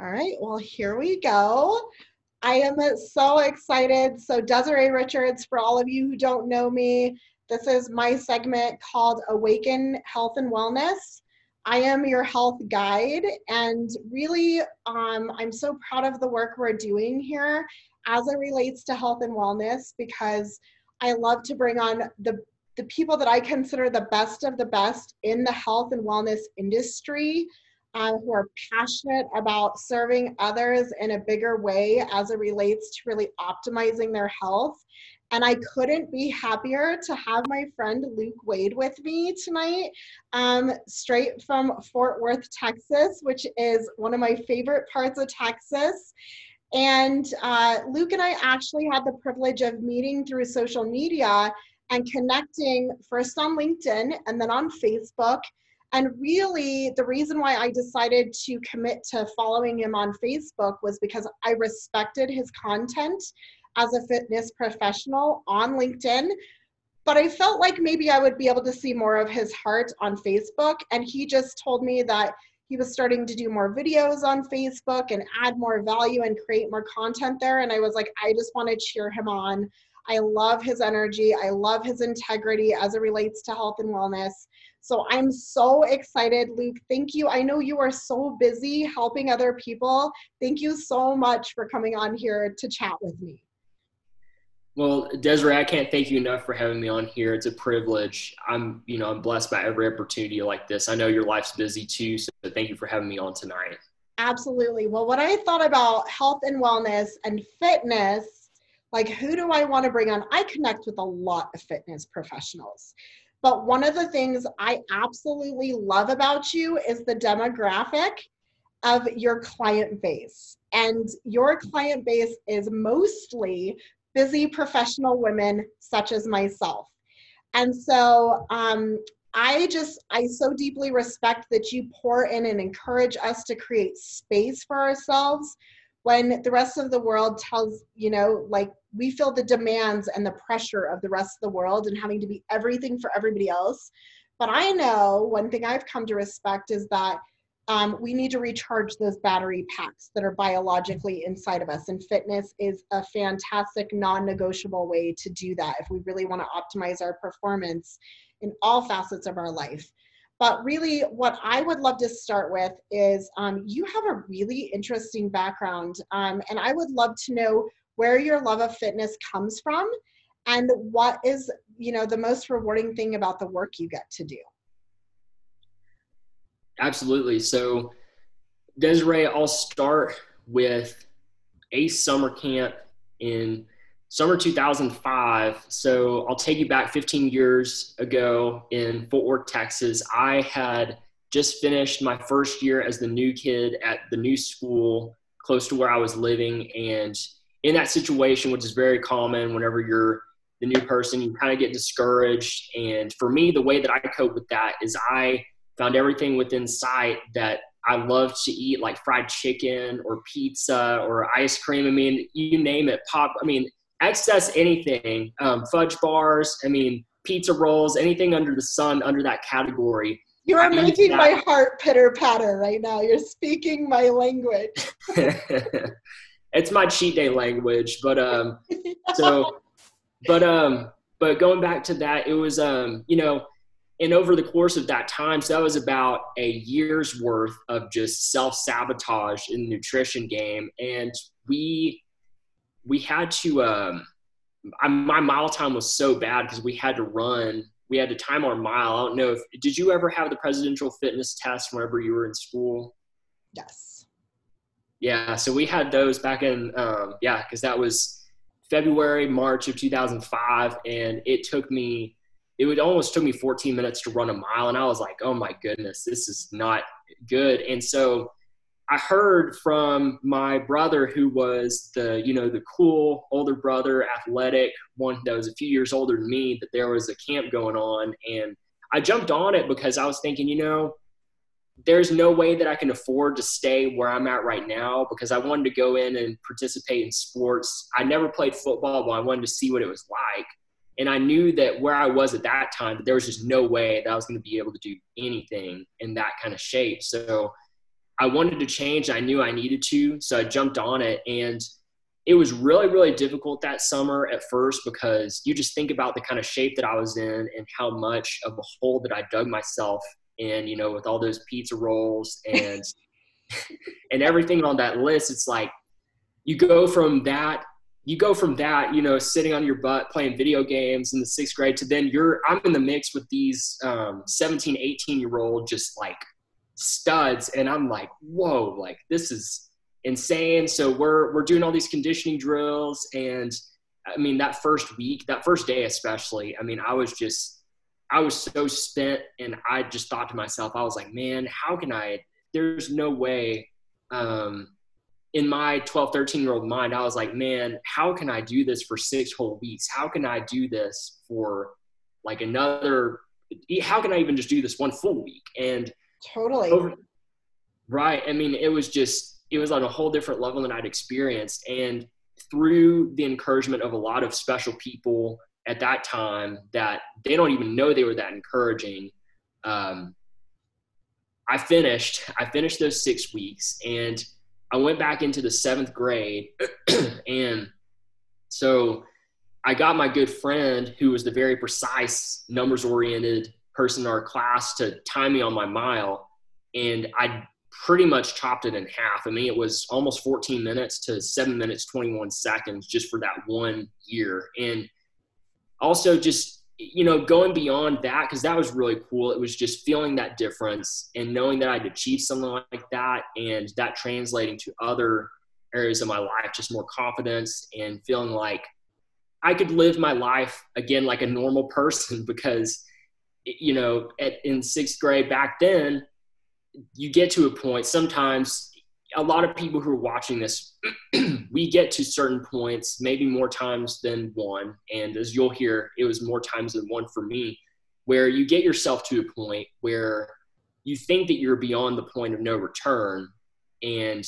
All right, well, here we go. I am so excited. So, Desiree Richards, for all of you who don't know me, this is my segment called Awaken Health and Wellness. I am your health guide, and really, um, I'm so proud of the work we're doing here as it relates to health and wellness because I love to bring on the the people that I consider the best of the best in the health and wellness industry um, who are passionate about serving others in a bigger way as it relates to really optimizing their health. And I couldn't be happier to have my friend Luke Wade with me tonight, um, straight from Fort Worth, Texas, which is one of my favorite parts of Texas. And uh, Luke and I actually had the privilege of meeting through social media and connecting first on LinkedIn and then on Facebook and really, the reason why I decided to commit to following him on Facebook was because I respected his content as a fitness professional on LinkedIn. But I felt like maybe I would be able to see more of his heart on Facebook. And he just told me that he was starting to do more videos on Facebook and add more value and create more content there. And I was like, I just want to cheer him on. I love his energy. I love his integrity as it relates to health and wellness. So I'm so excited, Luke. Thank you. I know you are so busy helping other people. Thank you so much for coming on here to chat with me. Well, Desiree, I can't thank you enough for having me on here. It's a privilege. I'm, you know, I'm blessed by every opportunity like this. I know your life's busy too, so thank you for having me on tonight. Absolutely. Well, what I thought about health and wellness and fitness, like who do I want to bring on? I connect with a lot of fitness professionals. But one of the things I absolutely love about you is the demographic of your client base. And your client base is mostly busy professional women such as myself. And so um, I just, I so deeply respect that you pour in and encourage us to create space for ourselves when the rest of the world tells, you know, like we feel the demands and the pressure of the rest of the world and having to be everything for everybody else. But I know one thing I've come to respect is that um, we need to recharge those battery packs that are biologically inside of us. And fitness is a fantastic, non negotiable way to do that if we really want to optimize our performance in all facets of our life. But really, what I would love to start with is um, you have a really interesting background. Um, and I would love to know where your love of fitness comes from and what is you know the most rewarding thing about the work you get to do absolutely so desiree i'll start with a summer camp in summer 2005 so i'll take you back 15 years ago in fort worth texas i had just finished my first year as the new kid at the new school close to where i was living and in that situation, which is very common whenever you're the new person, you kind of get discouraged. And for me, the way that I cope with that is I found everything within sight that I love to eat, like fried chicken or pizza or ice cream. I mean, you name it, pop. I mean, excess anything, um, fudge bars. I mean, pizza rolls, anything under the sun under that category. You are making my heart pitter patter right now. You're speaking my language. it's my cheat day language. But um, so, but um, but going back to that, it was um, you know, and over the course of that time, so that was about a year's worth of just self sabotage in the nutrition game, and we we had to um, I, my mile time was so bad because we had to run. We had to time our mile. I don't know if did you ever have the presidential fitness test whenever you were in school? Yes. Yeah, so we had those back in um, yeah, because that was February, March of 2005, and it took me it would almost took me 14 minutes to run a mile, and I was like, oh my goodness, this is not good. And so I heard from my brother, who was the you know the cool older brother, athletic one that was a few years older than me, that there was a camp going on, and I jumped on it because I was thinking, you know, there's no way that I can afford to stay where I'm at right now because I wanted to go in and participate in sports. I never played football, but I wanted to see what it was like. And I knew that where I was at that time, there was just no way that I was going to be able to do anything in that kind of shape. So I wanted to change. I knew I needed to, so I jumped on it. And it was really, really difficult that summer at first because you just think about the kind of shape that I was in and how much of a hole that I dug myself in, you know, with all those pizza rolls and and everything on that list. It's like you go from that you go from that, you know, sitting on your butt playing video games in the sixth grade to then you're, I'm in the mix with these um, 17, 18 year old just like studs. And I'm like, whoa, like this is insane. So we're, we're doing all these conditioning drills. And I mean, that first week, that first day, especially, I mean, I was just, I was so spent and I just thought to myself, I was like, man, how can I, there's no way, um, in my 12, 13 year old mind, I was like, man, how can I do this for six whole weeks? How can I do this for like another, how can I even just do this one full week? And totally. Over, right. I mean, it was just, it was on a whole different level than I'd experienced. And through the encouragement of a lot of special people at that time that they don't even know they were that encouraging, um, I finished, I finished those six weeks and I went back into the seventh grade, and so I got my good friend, who was the very precise, numbers oriented person in our class, to time me on my mile, and I pretty much chopped it in half. I mean, it was almost 14 minutes to seven minutes 21 seconds just for that one year, and also just you know, going beyond that, because that was really cool. It was just feeling that difference and knowing that I'd achieved something like that and that translating to other areas of my life, just more confidence and feeling like I could live my life again like a normal person because, you know, at, in sixth grade back then, you get to a point sometimes a lot of people who are watching this, we get to certain points, maybe more times than one. And as you'll hear, it was more times than one for me, where you get yourself to a point where you think that you're beyond the point of no return. And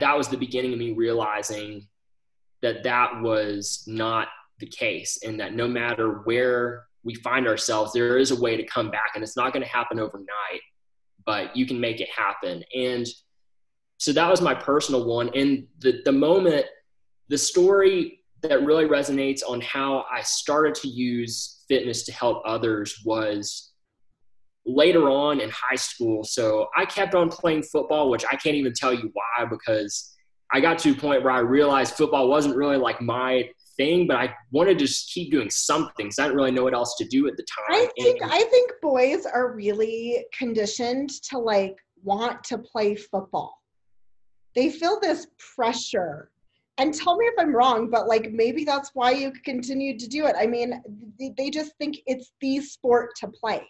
that was the beginning of me realizing that that was not the case and that no matter where we find ourselves, there is a way to come back and it's not going to happen overnight, but you can make it happen. And so that was my personal one. And the, the moment, the story that really resonates on how I started to use fitness to help others was later on in high school. So I kept on playing football, which I can't even tell you why, because I got to a point where I realized football wasn't really like my thing, but I wanted to just keep doing something because I didn't really know what else to do at the time. I think and, I think boys are really conditioned to like want to play football. They feel this pressure. And tell me if i'm wrong but like maybe that's why you continued to do it. I mean they just think it's the sport to play.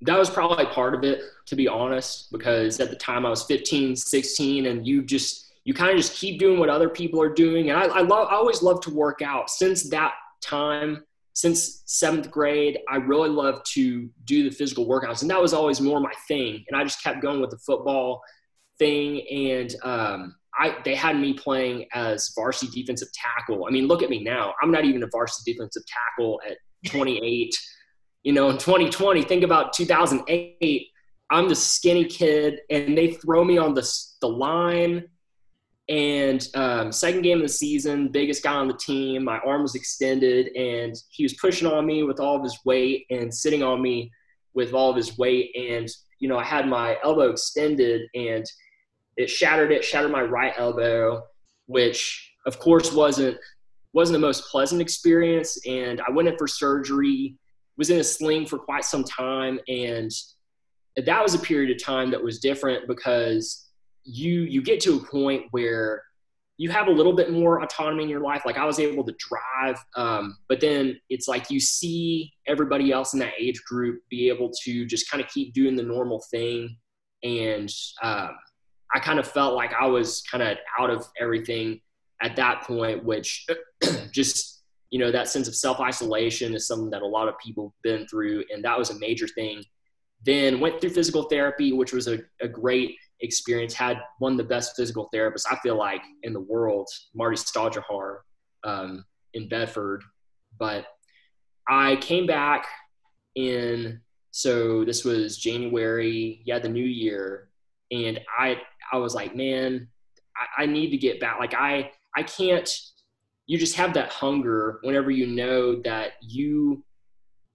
That was probably part of it to be honest because at the time i was 15 16 and you just you kind of just keep doing what other people are doing and i, I love i always love to work out since that time since seventh grade i really love to do the physical workouts and that was always more my thing and i just kept going with the football thing, and um, I they had me playing as varsity defensive tackle. I mean, look at me now. I'm not even a varsity defensive tackle at 28. you know, in 2020, think about 2008. I'm the skinny kid, and they throw me on the the line. And um, second game of the season, biggest guy on the team. My arm was extended, and he was pushing on me with all of his weight and sitting on me with all of his weight. And you know, I had my elbow extended, and it shattered it, shattered my right elbow, which of course wasn't wasn't the most pleasant experience. And I went in for surgery, was in a sling for quite some time, and that was a period of time that was different because you you get to a point where you have a little bit more autonomy in your life. Like I was able to drive, um, but then it's like you see everybody else in that age group be able to just kind of keep doing the normal thing, and um, I kind of felt like I was kind of out of everything at that point, which just, you know, that sense of self isolation is something that a lot of people have been through. And that was a major thing. Then went through physical therapy, which was a, a great experience. Had one of the best physical therapists, I feel like, in the world, Marty Stajahar um, in Bedford. But I came back in, so this was January, yeah, the new year and I I was like, man, I, I need to get back. Like I I can't. You just have that hunger whenever you know that you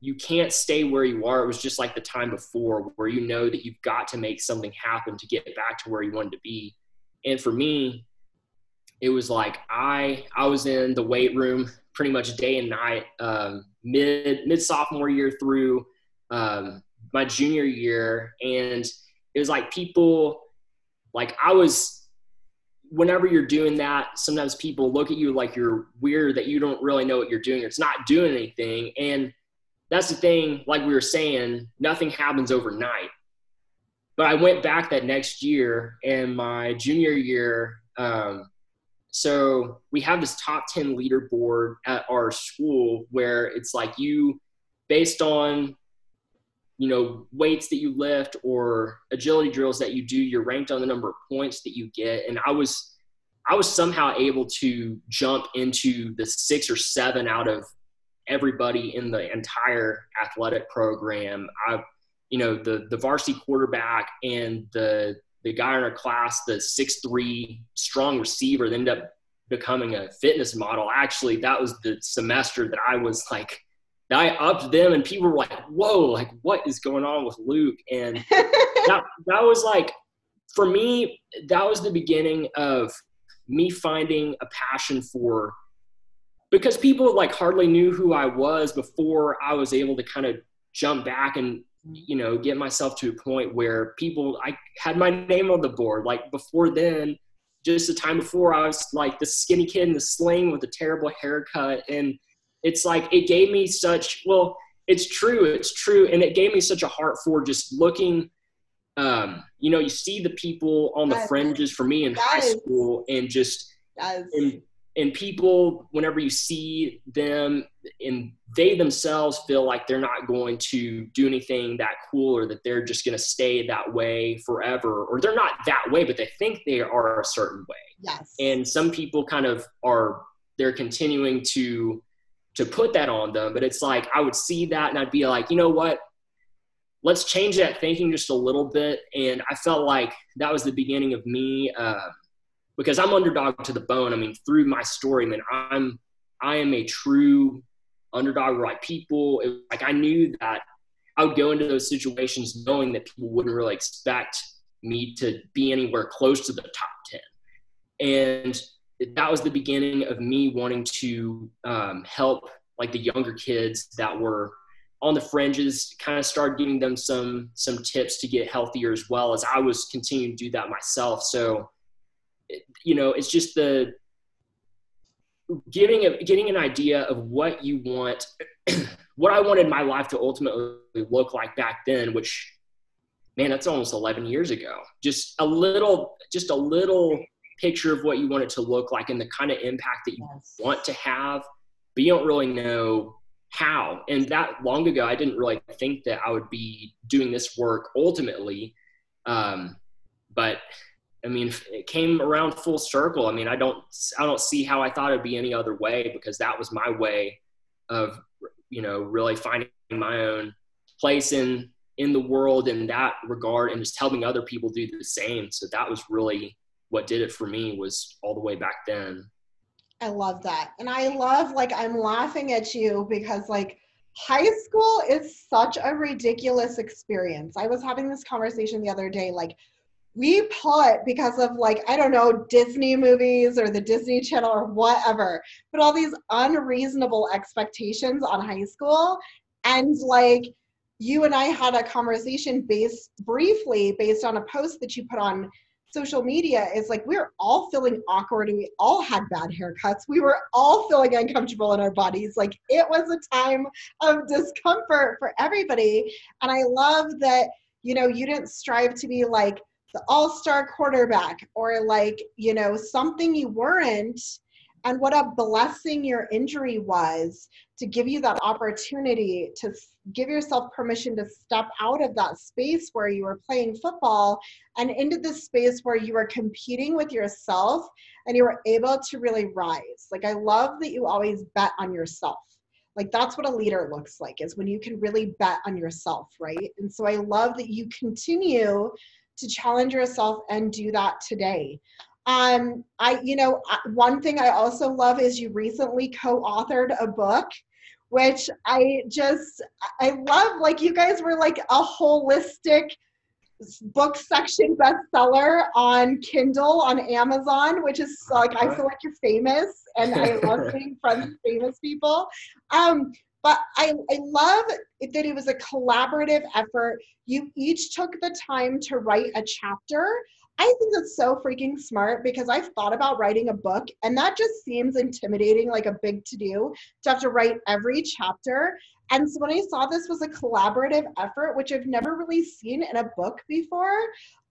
you can't stay where you are. It was just like the time before where you know that you've got to make something happen to get back to where you wanted to be. And for me, it was like I I was in the weight room pretty much day and night, um, mid mid sophomore year through um, my junior year, and it was like people like I was. Whenever you're doing that, sometimes people look at you like you're weird that you don't really know what you're doing. It's not doing anything, and that's the thing. Like we were saying, nothing happens overnight. But I went back that next year, and my junior year, um, so we have this top 10 leaderboard at our school where it's like you based on you know weights that you lift or agility drills that you do you're ranked on the number of points that you get and i was i was somehow able to jump into the six or seven out of everybody in the entire athletic program i you know the the varsity quarterback and the the guy in our class, the six three strong receiver, that ended up becoming a fitness model. Actually, that was the semester that I was like, I upped them, and people were like, "Whoa! Like, what is going on with Luke?" And that that was like, for me, that was the beginning of me finding a passion for because people like hardly knew who I was before I was able to kind of jump back and you know get myself to a point where people i had my name on the board. Like before then just the time before i was like the skinny kid in the sling with a terrible haircut and it's like it gave me such well it's true it's true and it gave me such a heart for just looking um you know you see the people on the fringes for me in high school and just and and people whenever you see them and they themselves feel like they're not going to do anything that cool or that they're just going to stay that way forever or they're not that way but they think they are a certain way. Yes. And some people kind of are they're continuing to to put that on them but it's like i would see that and i'd be like you know what? Let's change that thinking just a little bit. And i felt like that was the beginning of me uh, because I'm underdog to the bone. I mean, through my story, man, I'm I am a true underdog. Like people, it, like I knew that I would go into those situations knowing that people wouldn't really expect me to be anywhere close to the top ten, and that was the beginning of me wanting to um, help like the younger kids that were on the fringes kind of start giving them some some tips to get healthier as well as i was continuing to do that myself so you know, it's just the getting a, getting an idea of what you want, what I wanted my life to ultimately look like back then, which man, that's almost 11 years ago. Just a little, just a little picture of what you want it to look like and the kind of impact that you yes. want to have, but you don't really know how. And that long ago, I didn't really think that I would be doing this work ultimately. Um, but I mean, it came around full circle. I mean, I don't, I don't see how I thought it'd be any other way because that was my way of, you know, really finding my own place in in the world in that regard, and just helping other people do the same. So that was really what did it for me. Was all the way back then. I love that, and I love like I'm laughing at you because like high school is such a ridiculous experience. I was having this conversation the other day, like we put because of like i don't know disney movies or the disney channel or whatever but all these unreasonable expectations on high school. And like you and i had a conversation based briefly based on a post that you put on social media. Is like we are all feeling awkward and we all had bad haircuts. We were all feeling uncomfortable in our bodies. Like it was a time of discomfort for everybody. And i love that you know you didn't strive to be like the all-star quarterback or like you know something you weren't and what a blessing your injury was to give you that opportunity to give yourself permission to step out of that space where you were playing football and into this space where you were competing with yourself and you were able to really rise. Like i love that you always bet on yourself. Like that's what a leader looks like is when you can really bet on yourself right? And so i love that you continue to challenge yourself and do that today. Um, I, you know, one thing I also love is you recently co-authored a book, which I just, I love. Like you guys were like a holistic book section bestseller on Kindle on Amazon, which is like I feel like you're famous, and I love being friends with famous people. Um, but I, I love that it was a collaborative effort. You each took the time to write a chapter. I think that's so freaking smart because I've thought about writing a book and that just seems intimidating, like a big to do to have to write every chapter. And so when I saw this was a collaborative effort, which I've never really seen in a book before,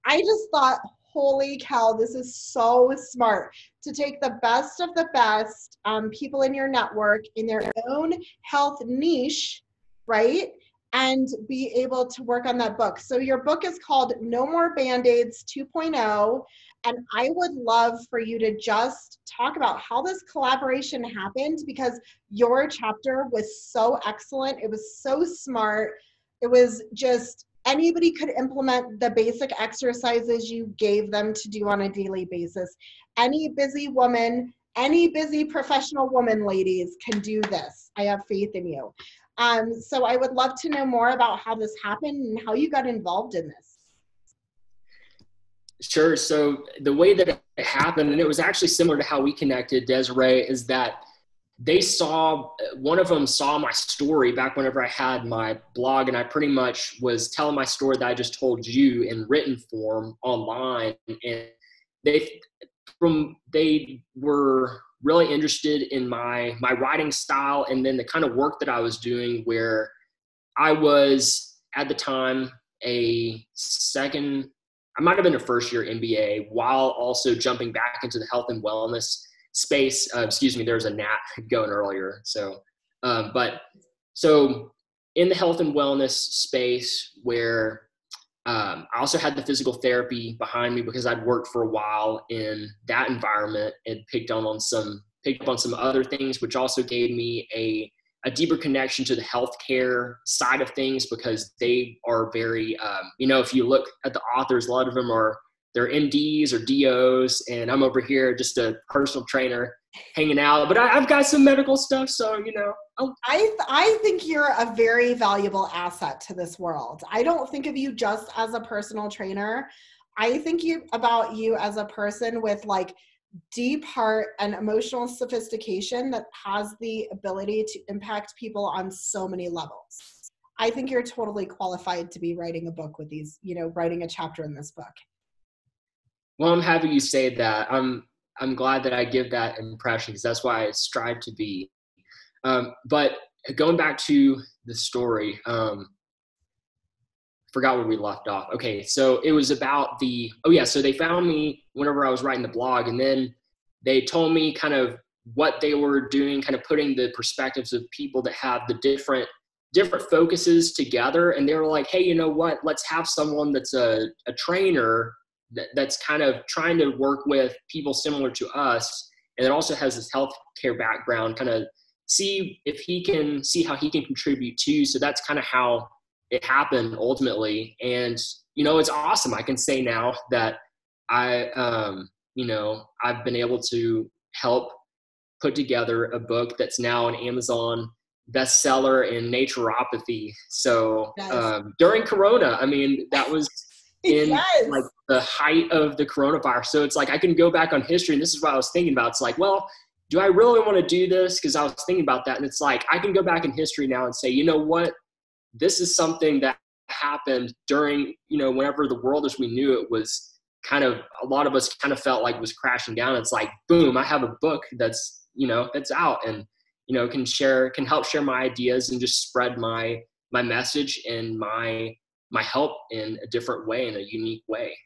I just thought, holy cow, this is so smart to take the best of the best um, people in your network in their own health niche, right? And be able to work on that book. So, your book is called No More Band Aids 2.0. And I would love for you to just talk about how this collaboration happened because your chapter was so excellent. It was so smart. It was just anybody could implement the basic exercises you gave them to do on a daily basis. Any busy woman, any busy professional woman, ladies, can do this. I have faith in you. Um, so I would love to know more about how this happened and how you got involved in this. Sure. So the way that it happened, and it was actually similar to how we connected, Desiree, is that they saw one of them saw my story back whenever I had my blog, and I pretty much was telling my story that I just told you in written form online, and they from they were really interested in my my writing style and then the kind of work that I was doing where I was at the time a second I might have been a first year MBA while also jumping back into the health and wellness space. Uh, excuse me, there was a gnat going earlier. So, um, but so in the health and wellness space where um, I also had the physical therapy behind me because I'd worked for a while in that environment and picked on, on some picked up on some other things, which also gave me a a deeper connection to the healthcare side of things because they are very, um, you know, if you look at the authors, a lot of them are they're MDs or DOs, and I'm over here just a personal trainer hanging out. But I, have got some medical stuff, so you know. I'll- I th- I think you're a very valuable asset to this world. I don't think of you just as a personal trainer. I think you about you as a person with like deep heart and emotional sophistication that has the ability to impact people on so many levels. I think you're totally qualified to be writing a book with these, you know, writing a chapter in this book. Well, I'm happy you say that. I'm I'm glad that I give that impression because that's why I strive to be. Um, but going back to the story, um, forgot where we left off. Okay, so it was about the oh yeah, so they found me whenever I was writing the blog, and then they told me kind of what they were doing, kind of putting the perspectives of people that have the different different focuses together, and they were like, hey, you know what? Let's have someone that's a, a trainer that, that's kind of trying to work with people similar to us and it also has this healthcare background kind of see if he can see how he can contribute too. So that's kind of how it happened ultimately. And you know it's awesome. I can say now that i um you know i've been able to help put together a book that's now an amazon bestseller in naturopathy. So um, during corona i mean that was in yes. like the height of the coronavirus. So it's like I can go back on history, and this is what I was thinking about. It's like, well, do I really want to do this? Because I was thinking about that, and it's like I can go back in history now and say, you know what, this is something that happened during, you know, whenever the world as we knew it was kind of a lot of us kind of felt like was crashing down. It's like, boom, I have a book that's you know that's out and you know can share can help share my ideas and just spread my my message and my my help in a different way, in a unique way.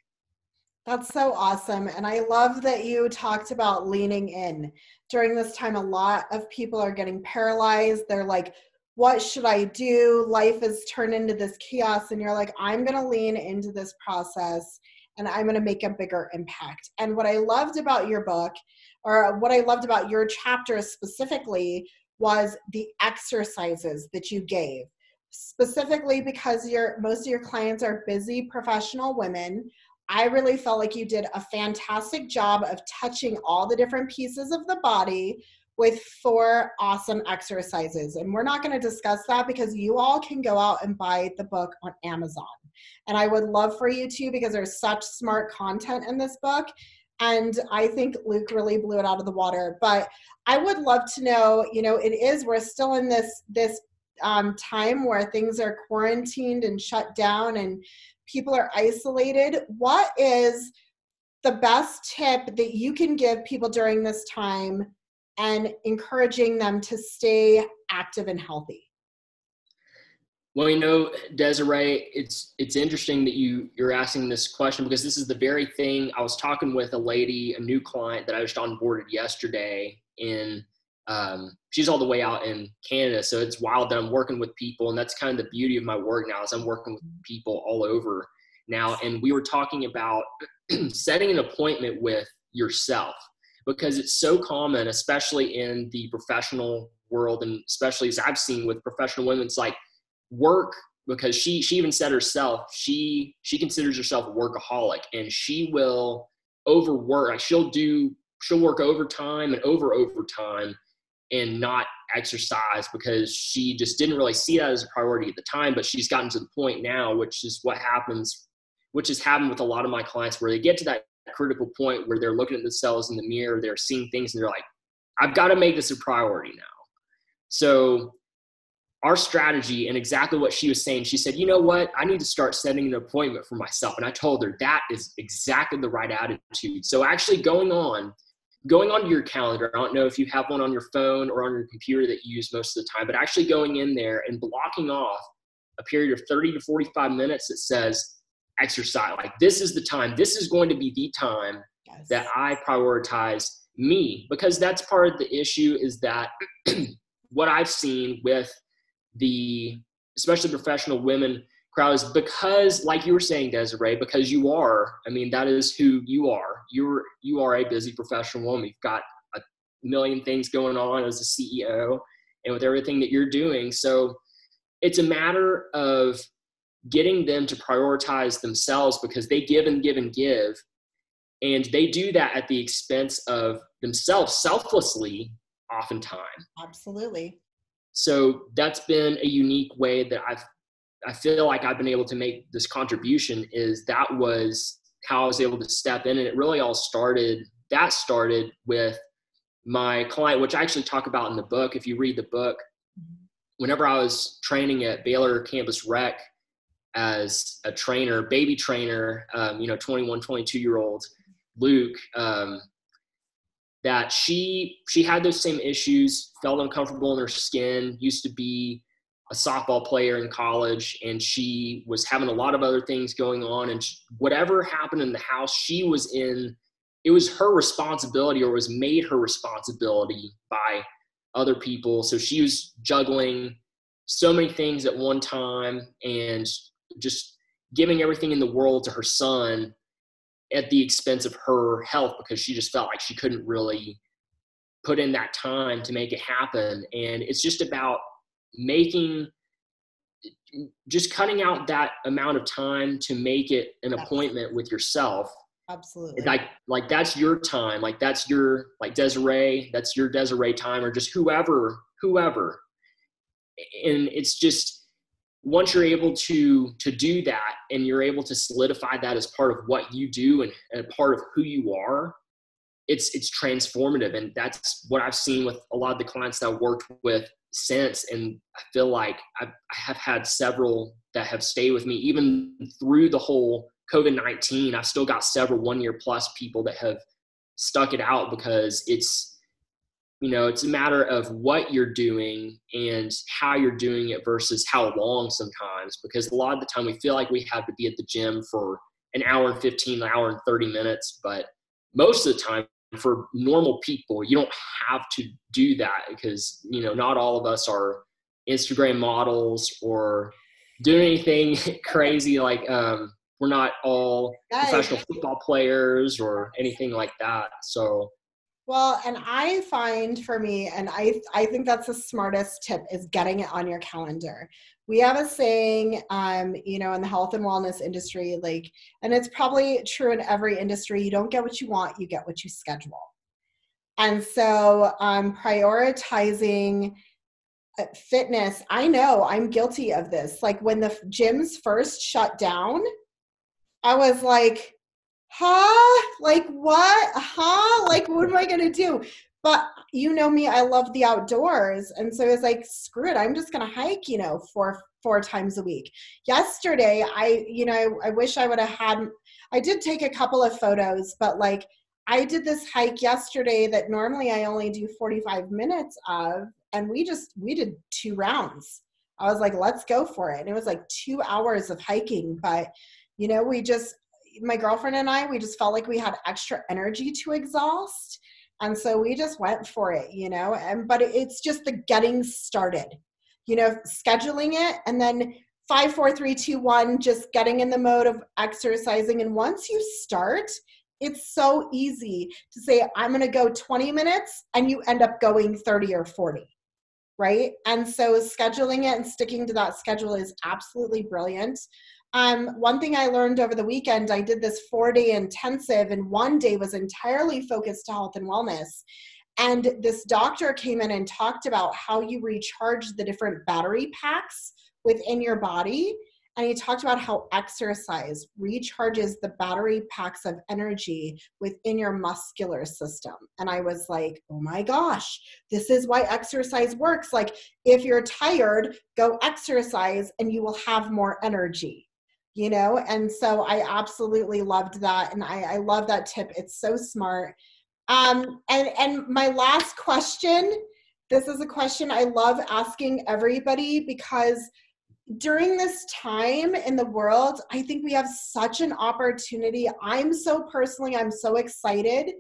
That's so awesome. And I love that you talked about leaning in. During this time, a lot of people are getting paralyzed. They're like, what should I do? Life is turned into this chaos. And you're like, I'm going to lean into this process and I'm going to make a bigger impact. And what I loved about your book, or what I loved about your chapter specifically, was the exercises that you gave specifically because your most of your clients are busy professional women I really felt like you did a fantastic job of touching all the different pieces of the body with four awesome exercises. And we're not going to discuss that because you all can go out and buy the book on Amazon. And I would love for you to because there's such smart content in this book. And I think Luke really blew it out of the water. But I would love to know, you know, it is, we're still in this, this um, time where things are quarantined and shut down and people are isolated. What is the best tip that you can give people during this time and encouraging them to stay active and healthy? Well, you know, Desiree, it's it's interesting that you you're asking this question because this is the very thing I was talking with a lady, a new client that I just onboarded yesterday in um, she's all the way out in Canada. So it's wild that I'm working with people. And that's kind of the beauty of my work now is I'm working with people all over now. And we were talking about setting an appointment with yourself because it's so common, especially in the professional world, and especially as I've seen with professional women, it's like work because she she even said herself she she considers herself a workaholic and she will overwork she'll do she'll work overtime and over overtime and not exercise because she just didn't really see that as a priority at the time but she's gotten to the point now which is what happens which has happened with a lot of my clients where they get to that critical point where they're looking at themselves in the mirror, they're seeing things, and they're like, I've got to make this a priority now. So, our strategy and exactly what she was saying, she said, You know what? I need to start setting an appointment for myself. And I told her that is exactly the right attitude. So, actually, going on, going onto your calendar, I don't know if you have one on your phone or on your computer that you use most of the time, but actually going in there and blocking off a period of 30 to 45 minutes that says, exercise. Like this is the time. This is going to be the time yes. that I prioritize me because that's part of the issue is that what I've seen with the especially professional women because like you were saying Desiree because you are I mean that is who you are you're you are a busy professional woman you've got a million things going on as a CEO and with everything that you're doing so it's a matter of getting them to prioritize themselves because they give and give and give. And they do that at the expense of themselves selflessly, oftentimes. Absolutely. So that's been a unique way that I've I feel like I've been able to make this contribution is that was how I was able to step in. And it really all started, that started with my client, which I actually talk about in the book. If you read the book, mm-hmm. whenever I was training at Baylor Campus Rec, as a trainer, baby trainer, um, you know, 21, 22 year old Luke, um, that she she had those same issues, felt uncomfortable in her skin, used to be a softball player in college, and she was having a lot of other things going on, and whatever happened in the house, she was in. It was her responsibility, or was made her responsibility by other people. So she was juggling so many things at one time, and just giving everything in the world to her son at the expense of her health because she just felt like she couldn't really put in that time to make it happen and it's just about making just cutting out that amount of time to make it an appointment with yourself. Absolutely. Like like that's your time like that's your like desiree that's your desiree time or just whoever whoever. And it's just once you're able to to do that and you're able to solidify that as part of what you do and, and part of who you are it's it's transformative. And that's what i've seen with a lot of the clients that i've worked with since and i feel like I've, I have had several that have stayed with me. Even through the whole covid-19 i've still got several one year plus people that have stuck it out because it's you know it's a matter of what you're doing and how you're doing it versus how long sometimes because a lot of the time we feel like we have to be at the gym for an hour and 15 an hour and 30 minutes but most of the time for normal people you don't have to do that because you know not all of us are instagram models or doing anything crazy like um, we're not all professional football players or anything like that. So Well, and I find for me, and I I think that's the smartest tip is getting it on your calendar. We have a saying, um, you know, in the health and wellness industry, like, and it's probably true in every industry. You don't get what you want, you get what you schedule. And so, um, prioritizing uh, fitness. I know I'm guilty of this. Like when the gyms first shut down, I was like, huh? Like what? Huh? Like what am I gonna do? But you know me, I love the outdoors. And so it's like, screw it, I'm just gonna hike, you know, four four times a week. Yesterday, I, you know, I, I wish I would have had I did take a couple of photos, but like I did this hike yesterday that normally I only do 45 minutes of, and we just we did two rounds. I was like, let's go for it. And it was like two hours of hiking, but you know, we just my girlfriend and I, we just felt like we had extra energy to exhaust. And so we just went for it, you know, and but it's just the getting started, you know, scheduling it and then five, four, three, two, one, just getting in the mode of exercising. And once you start, it's so easy to say, I'm to go 20 minutes and you end up going 30 or 40 right? And so scheduling it and sticking to that schedule is absolutely brilliant. Um, one thing I learned over the weekend, I did this four day intensive, and one day was entirely focused to health and wellness. And this doctor came in and talked about how you recharge the different battery packs within your body. And he talked about how exercise recharges the battery packs of energy within your muscular system. And I was like, oh my gosh, this is why exercise works. Like, if you're tired, go exercise and you will have more energy you know and so i absolutely loved that and i, I love that tip it's so smart. Um, and and my last question this is a question i love asking everybody because during this time in the world i think we have such an opportunity. I'm so personally i'm so excited.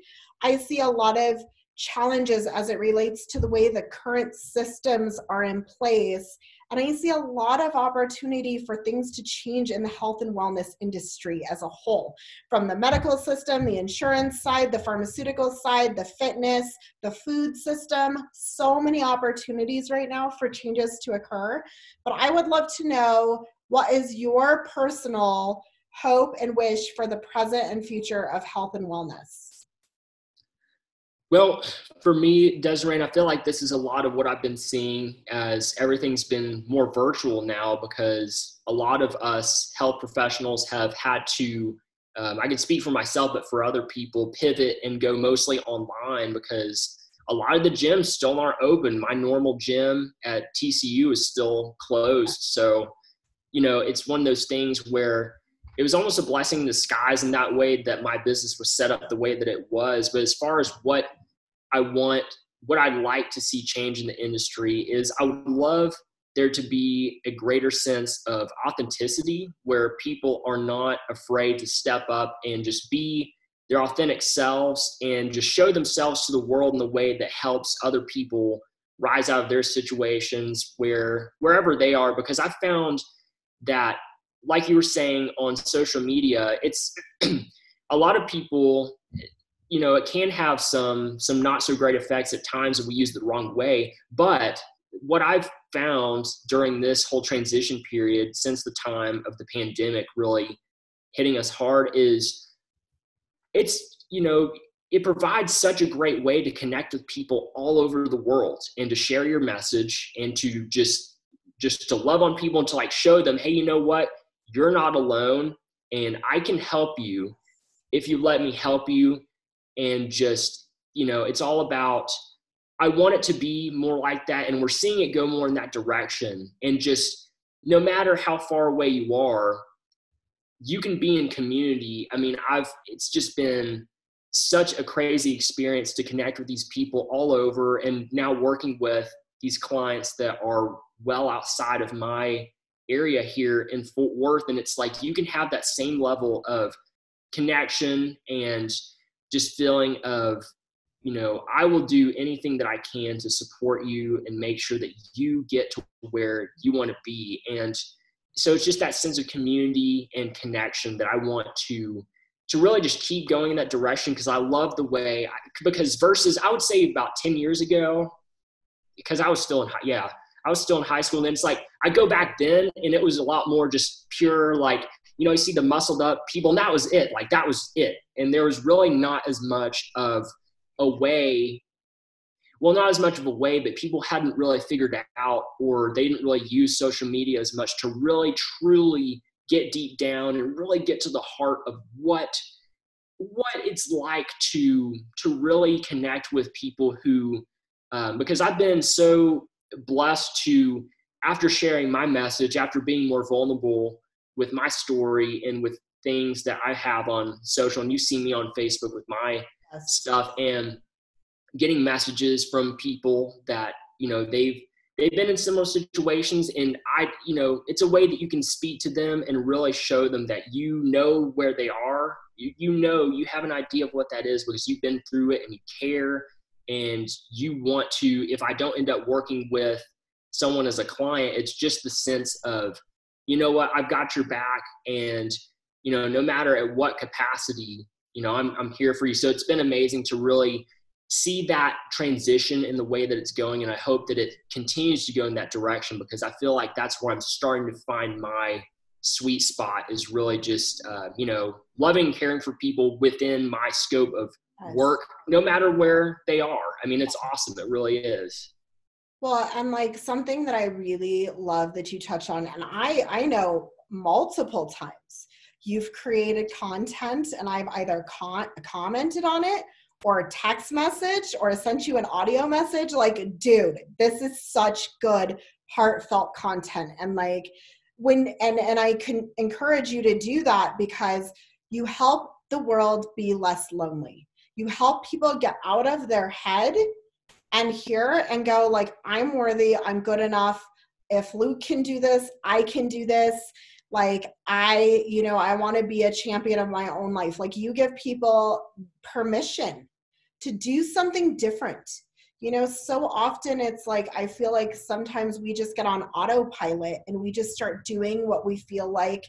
I see a lot of challenges as it relates to the way the current systems are in place and I see a lot of opportunity for things to change in the health and wellness industry as a whole from the medical system, the insurance side, the pharmaceutical side, the fitness, the food system. So many opportunities right now for changes to occur. But I would love to know what is your personal hope and wish for the present and future of health and wellness? Well, for me, Desiree, I feel like this is a lot of what I've been seeing as everything's been more virtual now because a lot of us health professionals have had to, um, I can speak for myself, but for other people, pivot and go mostly online because a lot of the gyms still aren't open. My normal gym at TCU is still closed. So, you know, it's one of those things where it was almost a blessing in disguise in that way that my business was set up the way that it was. But as far as what I want, what I'd like to see change in the industry is I would love there to be a greater sense of authenticity where people are not afraid to step up and just be their authentic selves and just show themselves to the world in a way that helps other people rise out of their situations where wherever they are. Because i found that like you were saying on social media it's a lot of people you know it can have some some not so great effects at times if we use it the wrong way. But what i've found during this whole transition period since the time of the pandemic really hitting us hard is it's you know it provides such a great way to connect with people all over the world and to share your message and to just just to love on people and to like show them hey you know what? You're not alone and i can help you if you let me help you and just you know it's all about i want it to be more like that and we're seeing it go more in that direction. And just no matter how far away you are you can be in community. I mean i've it's just been such a crazy experience to connect with these people all over and now working with these clients that are well outside of my area here in Fort Worth and it's like you can have that same level of connection and just feeling of you know i will do anything that i can to support you and make sure that you get to where you want to be and so it's just that sense of community and connection that i want to to really just keep going in that direction because I love the way, I, because versus, I would say about 10 years ago, because I was still in, high yeah, I was still in high school. And it's like, I go back then and it was a lot more just pure, like, you know, you see the muscled up people and that was it. Like that was it. And there was really not as much of a way well, not as much of a way, but people hadn't really figured out or they didn't really use social media as much to really truly get deep down and really get to the heart of what what it's like to to really connect with people who um, because I've been so blessed to after sharing my message after being more vulnerable with my story and with things that I have on social and you see me on Facebook with my yes. stuff and getting messages from people that you know they've they've been in similar situations and i you know it's a way that you can speak to them and really show them that you know where they are you, you know you have an idea of what that is because you've been through it and you care and you want to if i don't end up working with someone as a client it's just the sense of you know what i've got your back and you know no matter at what capacity you know i'm, I'm here for you. So it's been amazing to really see that transition in the way that it's going and i hope that it continues to go in that direction because i feel like that's where i'm starting to find my sweet spot is really just uh, you know loving and caring for people within my scope of work no matter where they are. I mean it's awesome. It really is well and like something that i really love that you touch on and i i know multiple times you've created content and i've either con- commented on it or a text message or sent you an audio message like dude this is such good heartfelt content. And like when and and i can encourage you to do that because you help the world be less lonely. You help people get out of their head and hear and go like i'm worthy. I'm good enough. If luke can do this i can do this. Like i you know i want to be a champion of my own life. Like you give people permission to do something different. You know, so often it's like I feel like sometimes we just get on autopilot and we just start doing what we feel like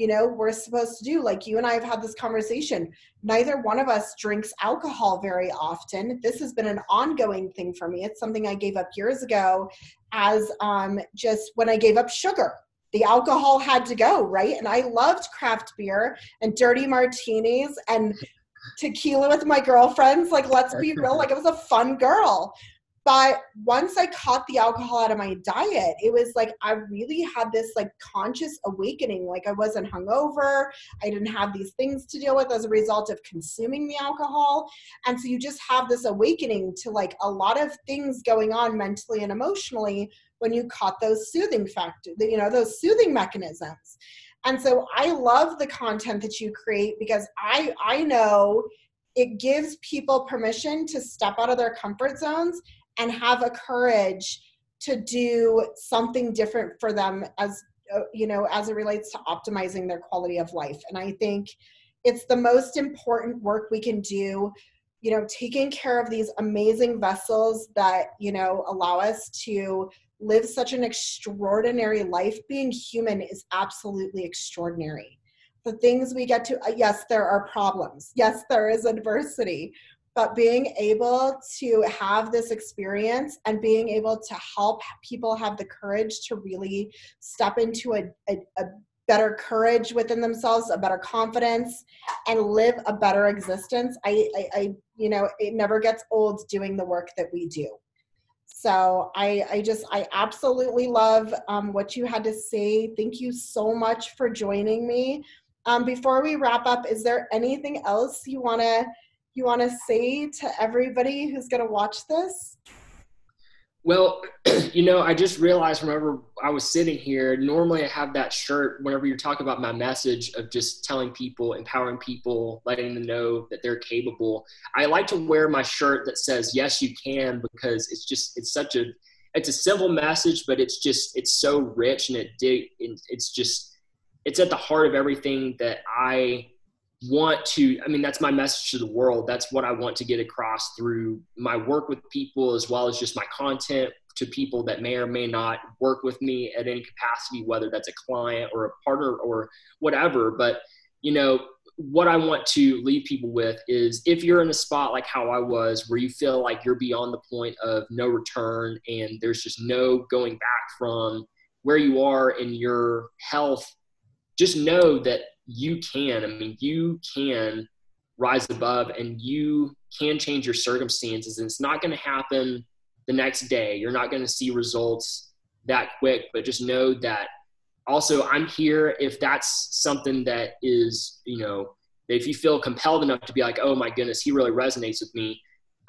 you know we're supposed to do. Like you and i have had this conversation. Neither one of us drinks alcohol very often. This has been an ongoing thing for me. It's something i gave up years ago as um just when i gave up sugar. The alcohol had to go right? And i loved craft beer and dirty martinis and tequila with my girlfriends. Like, let's be real, like, it was a fun girl. But once I caught the alcohol out of my diet, it was like I really had this like conscious awakening. Like I wasn't hungover. I didn't have these things to deal with as a result of consuming the alcohol. And so you just have this awakening to like a lot of things going on mentally and emotionally when you caught those soothing factors, you know, those soothing mechanisms. And so I love the content that you create because I I know it gives people permission to step out of their comfort zones and have a courage to do something different for them as uh, you know as it relates to optimizing their quality of life and i think it's the most important work we can do you know taking care of these amazing vessels that you know allow us to live such an extraordinary life. Being human is absolutely extraordinary. The things we get to, uh, yes, there are problems. Yes, there is adversity. But being able to have this experience and being able to help people have the courage to really step into a, a, a better courage within themselves, a better confidence, and live a better existence. I, I, I, you know, it never gets old doing the work that we do. So I, I just, I absolutely love um, what you had to say. Thank you so much for joining me. Um, before we wrap up, is there anything else you wanna you wanna say to everybody who's gonna watch this? Well, you know, I just realized whenever I was sitting here, normally I have that shirt whenever you're talking about my message of just telling people, empowering people, letting them know that they're capable. I like to wear my shirt that says, yes, you can, because it's just, it's such a, it's a simple message, but it's just, it's so rich and it, it's just, it's at the heart of everything that I want to i mean that's my message to the world. That's what i want to get across through my work with people as well as just my content to people that may or may not work with me at any capacity whether that's a client or a partner or whatever. But you know what I want to leave people with is if you're in a spot like how I was, where you feel like you're beyond the point of no return and there's just no going back from where you are in your health, just know that you can. I mean, you can rise above and you can change your circumstances. And it's not going to happen the next day. You're not going to see results that quick, but just know that also i'm here if that's something that is you know if you feel compelled enough to be like oh my goodness he really resonates with me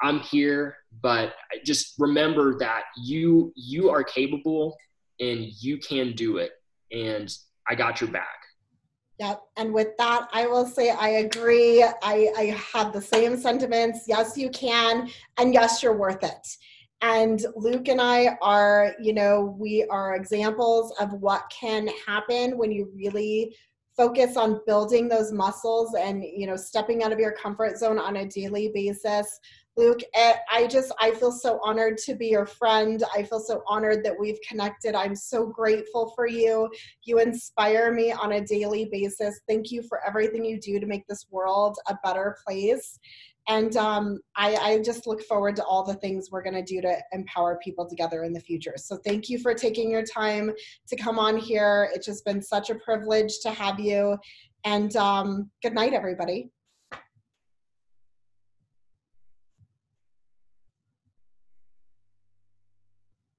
i'm here but just remember that you you are capable and you can do it and i got your back Yep. And with that, I will say I agree. I, I have the same sentiments. Yes, you can. And yes, you're worth it. And Luke and I are, you know, we are examples of what can happen when you really focus on building those muscles and, you know, stepping out of your comfort zone on a daily basis. Luke, eh, I just, I feel so honored to be your friend. I feel so honored that we've connected. I'm so grateful for you. You inspire me on a daily basis. Thank you for everything you do to make this world a better place and um, I, I, just look forward to all the things we're going to do to empower people together in the future. So thank you for taking your time to come on here. It's just been such a privilege to have you. And um, good night, everybody.